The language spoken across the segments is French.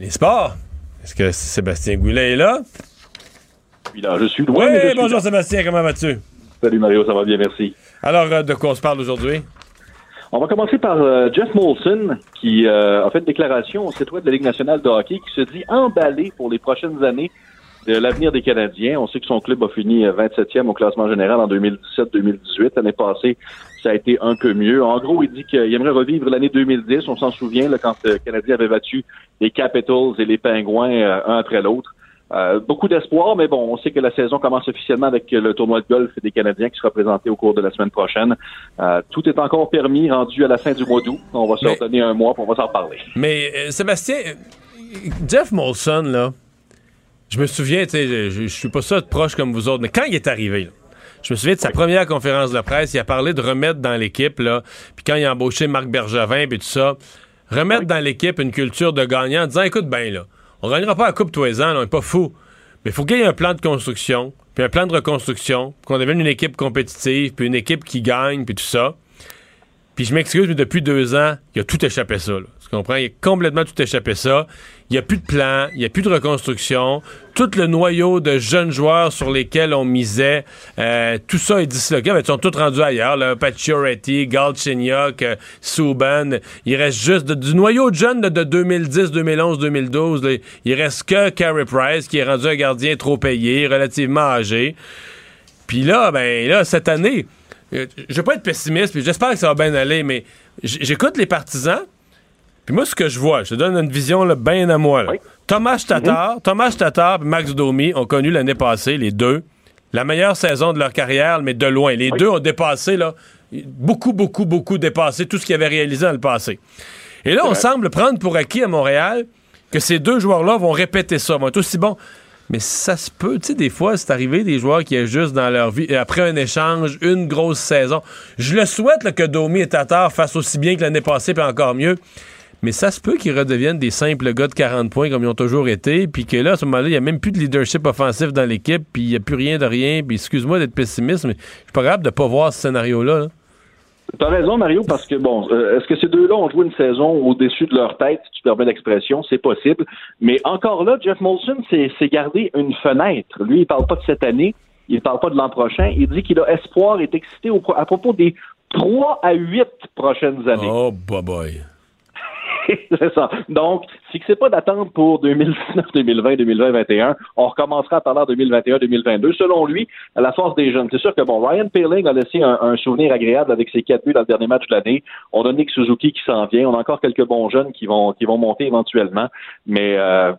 Les sports. Est-ce que Sébastien Goulet est là? Oui, là, je suis Oui, loin. mais je suis bonjour. Sébastien, comment vas-tu? Salut Mario, ça va bien, merci. Alors, euh, de quoi on se parle aujourd'hui? On va commencer par euh, Jeff Molson, qui euh, a fait une déclaration au site web de la Ligue nationale de hockey, qui se dit emballé pour les prochaines années de l'avenir des Canadiens. On sait que son club a fini euh, 27e au classement général en 2017-2018. L'année passée, ça a été un peu mieux. En gros, il dit qu'il aimerait revivre l'année 2010. On s'en souvient, là, quand le Canadien avait battu les Capitals et les Pingouins euh, un après l'autre. Euh, beaucoup d'espoir, mais bon, on sait que la saison commence officiellement avec le tournoi de golf des Canadiens qui sera présenté au cours de la semaine prochaine. Euh, tout est encore permis, rendu à la fin du mois d'août. On va se Mais- redonner un mois, puis on va s'en reparler. Mais euh, Sébastien, euh, Jeff Molson, là, je me souviens, je- je suis pas ça de proche comme vous autres, mais quand il est arrivé, là, je me souviens de sa première conférence de presse, il a parlé de remettre dans l'équipe, là, puis quand il a embauché Marc Bergevin, puis tout ça, remettre dans l'équipe une culture de gagnant en disant, écoute bien, là, on gagnera pas la Coupe tous les ans, là, on est pas fou, mais il faut qu'il y ait un plan de construction, puis un plan de reconstruction, qu'on devienne une équipe compétitive, puis une équipe qui gagne, puis tout ça. Puis je m'excuse, mais depuis deux ans, il a tout échappé ça. Là. Comprends? Il a complètement tout échappé ça. Il n'y a plus de plan, il n'y a plus de reconstruction. Tout le noyau de jeunes joueurs sur lesquels on misait, euh, tout ça est disloqué. Ils sont tous rendus ailleurs. Là. Pacioretty, Galchenyuk, euh. Il reste juste du noyau de jeunes de 2010, 2011, 2012. là, il reste que Carey Price, qui est rendu un gardien trop payé, relativement âgé. Puis là, ben là, cette année, euh, je vais pas être pessimiste, puis j'espère que ça va bien aller, mais j'écoute les partisans, puis moi, ce que je vois, je te donne une vision là, bien à moi. là. Oui. Thomas Tatar, Thomas Tatar et Max Domi ont connu l'année passée, les deux, la meilleure saison de leur carrière, mais de loin. Les deux ont dépassé, là, beaucoup, beaucoup, beaucoup dépassé tout ce qu'ils avaient réalisé dans le passé. Et là, on semble prendre pour acquis à Montréal que ces deux joueurs-là vont répéter ça, vont être aussi bons. Mais ça se peut, tu sais, des fois, c'est arrivé des joueurs qui juste dans leur vie, après un échange, une grosse saison. Je le souhaite là, que Domi et Tatar fassent aussi bien que l'année passée, puis encore mieux. Mais ça se peut qu'ils redeviennent des simples gars de 40 points comme ils ont toujours été, puis que là, à ce moment-là, il n'y a même plus de leadership offensif dans l'équipe, puis il n'y a plus rien de rien, puis excuse-moi d'être pessimiste, mais je suis pas capable de pas voir ce scénario-là. là. T'as raison, Mario, parce que, bon, euh, est-ce que ces deux-là ont joué une saison au-dessus de leur tête, si tu permets l'expression? C'est possible. Mais encore là, Jeff Molson s'est gardé une fenêtre. Lui, il parle pas de cette année, il parle pas de l'an prochain. Il dit qu'il a espoir et est excité au- à propos des trois à huit prochaines années. Oh, boy, boy. c'est ça. Donc, pas d'attendre pour 2019, 2020, 2020, 2021, on recommencera à parler en 2021, 2022. Selon lui, à la force des jeunes. C'est sûr que bon, Ryan Paling a laissé un, souvenir agréable avec ses quatre buts dans le dernier match de l'année. On a Nick Suzuki qui s'en vient. On a encore quelques bons jeunes qui vont monter éventuellement. Mais euh,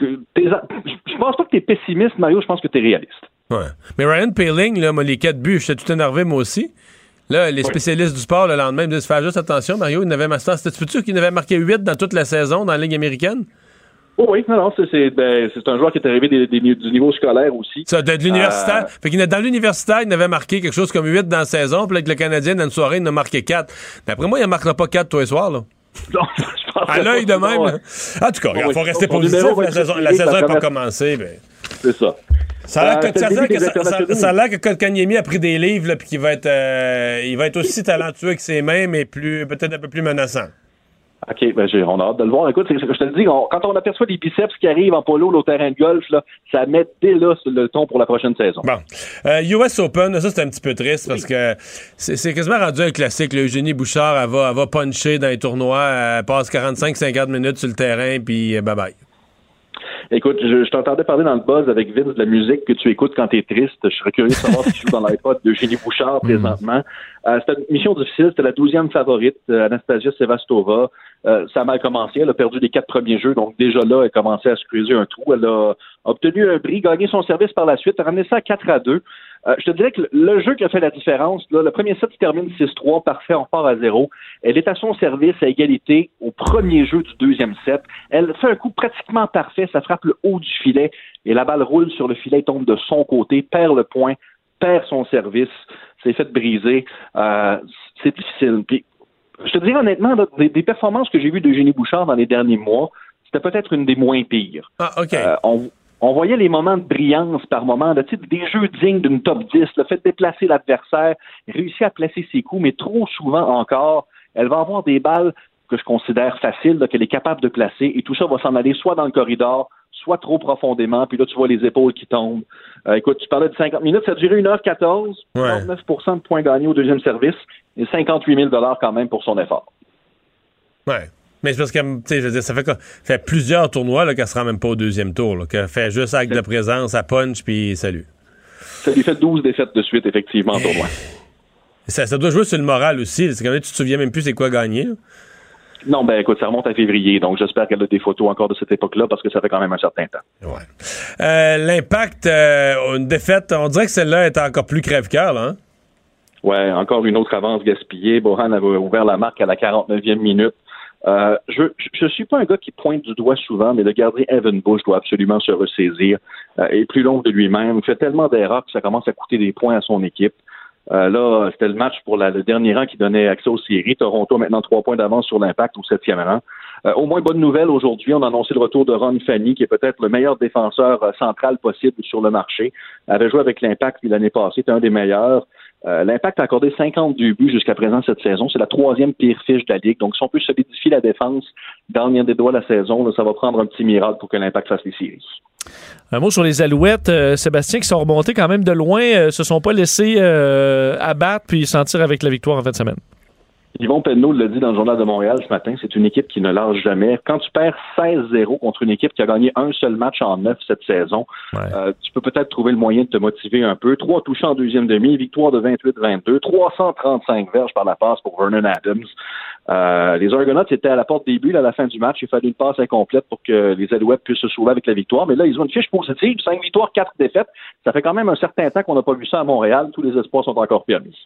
je pense pas que tu es pessimiste, Mario. Je pense que tu es réaliste. Ouais. Mais Ryan Paling, là, les quatre buts, j'étais tout énervé, moi aussi. Là, les spécialistes du sport, le lendemain, me disent Fais juste attention, Mario, il n'avait C'était sûr qu'il n'avait marqué 8 dans toute la saison dans la Ligue américaine? Oh oui, non, non, c'est ben, un joueur qui est arrivé des- des- du niveau scolaire aussi. Ça, de, de l'universitaire. Euh, Fait qu'il dans l'universitaire, il n'avait marqué quelque chose comme 8 dans la saison, puis avec le Canadien, dans une soirée, il en a marqué 4. D'après moi, il ne marquera pas 4 tous les soirs, là. Non, je pense À l'œil de même. En tout cas, il faut rester positif. La saison, n'est pas commencée. Ben. C'est ça. Ça a l'air Euh, que, ça a l'air que, ça, a l'air que Kotkaniemi a pris des livres, puis qu'il va être, euh, il va être aussi talentueux avec ses mains, mais plus, peut-être un peu plus menaçant. OK, ben j'ai, on a hâte de le voir. Écoute, je te le dis, on- quand on aperçoit les biceps qui arrivent en polo au terrain de golf, là, ça met dès là le ton pour la prochaine saison. Bon. Euh, US Open, ça, c'est un petit peu triste parce que c'est quasiment rendu un classique. là. Eugénie Bouchard, elle va, elle va puncher dans les tournois, elle passe 45-50 minutes sur le terrain, puis euh, bye-bye. Écoute, je, je t'entendais parler dans le buzz avec Vince de la musique que tu écoutes quand tu es triste. Je serais curieux de savoir si tu joues dans l'iPod d'Eugénie Bouchard présentement. Euh, c'était une mission difficile. C'était la douzième favorite, euh, Anastasia Sevastova. Euh, ça a mal commencé. Elle a perdu les quatre premiers jeux. Donc, déjà là, elle a commencé à se creuser un trou. Elle a obtenu un bris, gagné son service par la suite, ramené ça à 4 à 2. Euh, je te dirais que le jeu qui a fait la différence, là, le premier set se termine 6-3, parfait, on part à zéro. Elle est à son service à égalité au premier jeu du deuxième set. Elle fait un coup pratiquement parfait, ça frappe le haut du filet et la balle roule sur le filet, tombe de son côté, perd le point, perd son service, s'est fait briser. Euh, c'est difficile. Puis, je te dirais honnêtement, des, performances que j'ai vues de Génie Bouchard dans les derniers mois, c'était peut-être une des moins pires. Ah, OK. Euh, on, voyait les moments de brillance par moment, là, des jeux dignes d'une top 10, le fait de déplacer l'adversaire, réussir à placer ses coups, mais trop souvent encore, elle va avoir des balles que je considère faciles, qu'elle est capable de placer, et tout ça va s'en aller soit dans le corridor, soit trop profondément, puis là, tu vois les épaules qui tombent. Euh, écoute, tu parlais de 50 minutes, ça a duré 1h14, 49 de points gagnés au deuxième service, et 58 000 quand même pour son effort. Ouais. Mais c'est parce que, tu sais, ça fait, fait plusieurs tournois qu'elle se rend même pas au deuxième tour, qu'elle fait juste acte de présence, à punch, puis salut. Ça lui fait 12 défaites de suite, effectivement, en tournoi. Ça, ça doit jouer sur le moral aussi. C'est quand même, tu te souviens même plus c'est quoi gagner. Non, ben écoute, ça remonte à février, donc j'espère qu'elle a des photos encore de cette époque-là parce que ça fait quand même un certain temps. Ouais. Euh, L'impact, euh, une défaite, on dirait que celle-là est encore plus crève-cœur, là. Hein? Ouais, encore une autre avance gaspillée. Bohan avait ouvert la marque à la 49e minute. Euh, je je suis pas un gars qui pointe du doigt souvent, mais le gardien Evan Bush doit absolument se ressaisir. Euh, et plus long de lui-même. Il fait tellement d'erreurs que ça commence à coûter des points à son équipe. Euh, là, c'était le match pour le dernier rang qui donnait accès aux séries. Toronto maintenant trois points d'avance sur l'impact au septième rang. Euh, au moins, bonne nouvelle aujourd'hui, on a annoncé le retour de Ron Fanny, qui est peut-être le meilleur défenseur euh, central possible sur le marché. Il avait joué avec l'impact l'année passée, c'était un des meilleurs. L'impact a accordé 52 buts jusqu'à présent cette saison. C'est la troisième pire fiche de la Ligue. Donc, si on peut solidifier la défense dans le des doigts la saison, ça va prendre un petit miracle pour que l'impact fasse les séries. Un mot sur les Alouettes, euh, Sébastien, qui sont remontés quand même de loin, euh, se sont pas laissés euh, abattre puis sentir avec la victoire en fin de semaine. Yvon Penneau l'a dit dans le Journal de Montréal ce matin, c'est une équipe qui ne lâche jamais. Quand tu perds 16-0 contre une équipe qui a gagné un seul match en neuf cette saison, tu peux peut-être trouver le moyen de te motiver un peu. Trois touches en deuxième demi, victoire de 28-22, 335 verges par la passe pour Vernon Adams. Euh, les Argonauts étaient à la porte début, à la fin du match. Il fallait une passe incomplète pour que les Alouettes puissent se sauver avec la victoire. Mais là, ils ont une fiche positive. Cinq victoires, quatre défaites. Ça fait quand même un certain temps qu'on n'a pas vu ça à Montréal. Tous les espoirs sont encore permis.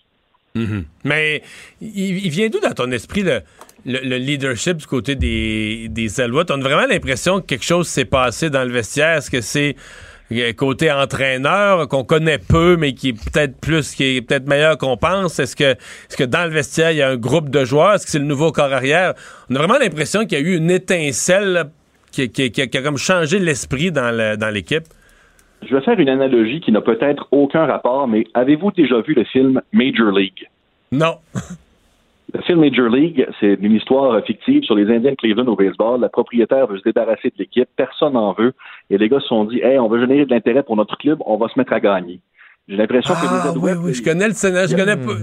Mhm. Mais il, vient d'où dans ton esprit le, leadership du côté des, des? On a vraiment l'impression que quelque chose s'est passé dans le vestiaire. Est-ce que c'est côté entraîneur qu'on connaît peu, mais qui est peut-être plus, qui est peut-être meilleur qu'on pense? Est-ce que, est-ce que dans le vestiaire, il y a un groupe de joueurs? Est-ce que c'est le nouveau corps arrière? On a vraiment l'impression qu'il y a eu une étincelle qui, qui, a comme changé l'esprit dans l'équipe. Je vais faire une analogie qui n'a peut-être aucun rapport, mais avez-vous déjà vu le film Major League? Non. Le film Major League, c'est une histoire fictive sur les Indiens de Cleveland au baseball. La propriétaire veut se débarrasser de l'équipe, personne n'en veut. Et les gars se sont dit, hey, on veut générer de l'intérêt pour notre club, on va se mettre à gagner. J'ai l'impression que les ah, oui, oui, je connais le scénario. Je connais pas.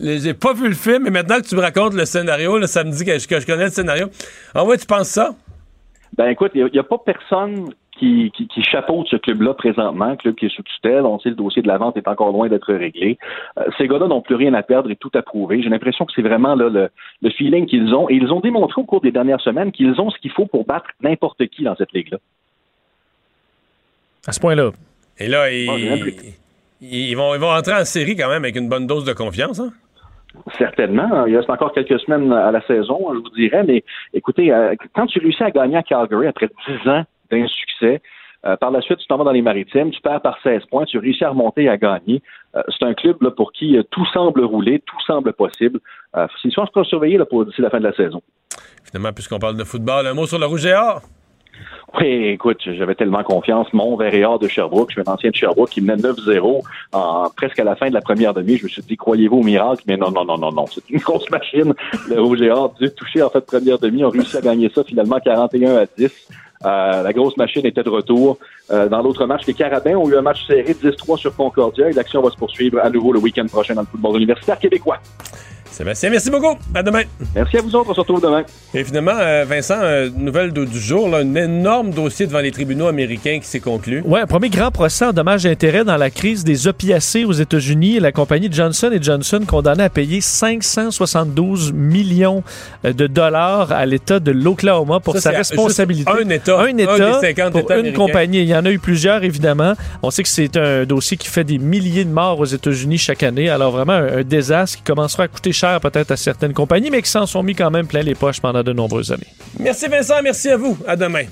J'ai pas vu le film, mais maintenant que tu me racontes le scénario, là, ça me dit que je, que je connais le scénario. Ah ouais, tu penses ça? Ben écoute, il n'y a, pas personne qui, qui, qui chapeaute ce club-là présentement, club qui est sous tutelle. On sait le dossier de la vente est encore loin d'être réglé. Euh, ces gars-là n'ont plus rien à perdre et tout à prouver. J'ai l'impression que c'est vraiment là, le, le feeling qu'ils ont. Et ils ont démontré au cours des dernières semaines qu'ils ont ce qu'il faut pour battre n'importe qui dans cette ligue-là. À ce point-là. Et là, ils, ils, vont, ils vont entrer en série quand même avec une bonne dose de confiance. Hein? Certainement. Il reste encore quelques semaines à la saison, je vous dirais, mais écoutez, euh, quand tu réussis à gagner à Calgary après 10 ans d'un succès. Euh, par la suite, tu t'en vas dans les maritimes, tu perds par 16 points, tu réussis à remonter et à gagner. Euh, c'est un club là, pour qui euh, tout semble rouler, tout semble possible. c'est sûr qu'on surveiller là, pour d'ici la fin de la saison. Finalement, puisqu'on parle de football, un mot sur le rouge et or? Oui, écoute, j'avais tellement confiance. Mon or de Sherbrooke, je suis un ancien de Sherbrooke qui menait 9-0 en, presque à la fin de la première demi. Je me suis dit, croyez-vous au miracle? Mais non, non, non, non, non. C'est une grosse machine. Le rouge et or, dû toucher en fait première demi, ont réussi à gagner ça finalement 41 à 10. Euh, la grosse machine était de retour. Euh, dans l'autre match, les Carabins ont eu un match serré 10-3 sur Concordia et l'action va se poursuivre à nouveau le week-end prochain dans le football universitaire québécois. Sébastien, merci beaucoup. À demain. Merci à vous autres. On se retrouve demain. Et finalement, euh, Vincent, euh, nouvelle de- du jour, là, un énorme dossier devant les tribunaux américains qui s'est conclu. Ouais, un premier grand procès en dommages et intérêts dans la crise des opiacés aux États-Unis. La compagnie Johnson Johnson condamnée à payer 572 millions de dollars à l'État de l'Oklahoma pour Ça, sa responsabilité. un État. Un État des 50 pour États une américains. compagnie. Y en a eu plusieurs, évidemment. On sait que c'est un dossier qui fait des milliers de morts aux États-Unis chaque année. Alors vraiment un, un désastre qui commencera à coûter cher peut-être à certaines compagnies, mais qui s'en sont mis quand même plein les poches pendant de nombreuses années. Merci Vincent, merci à vous. À demain.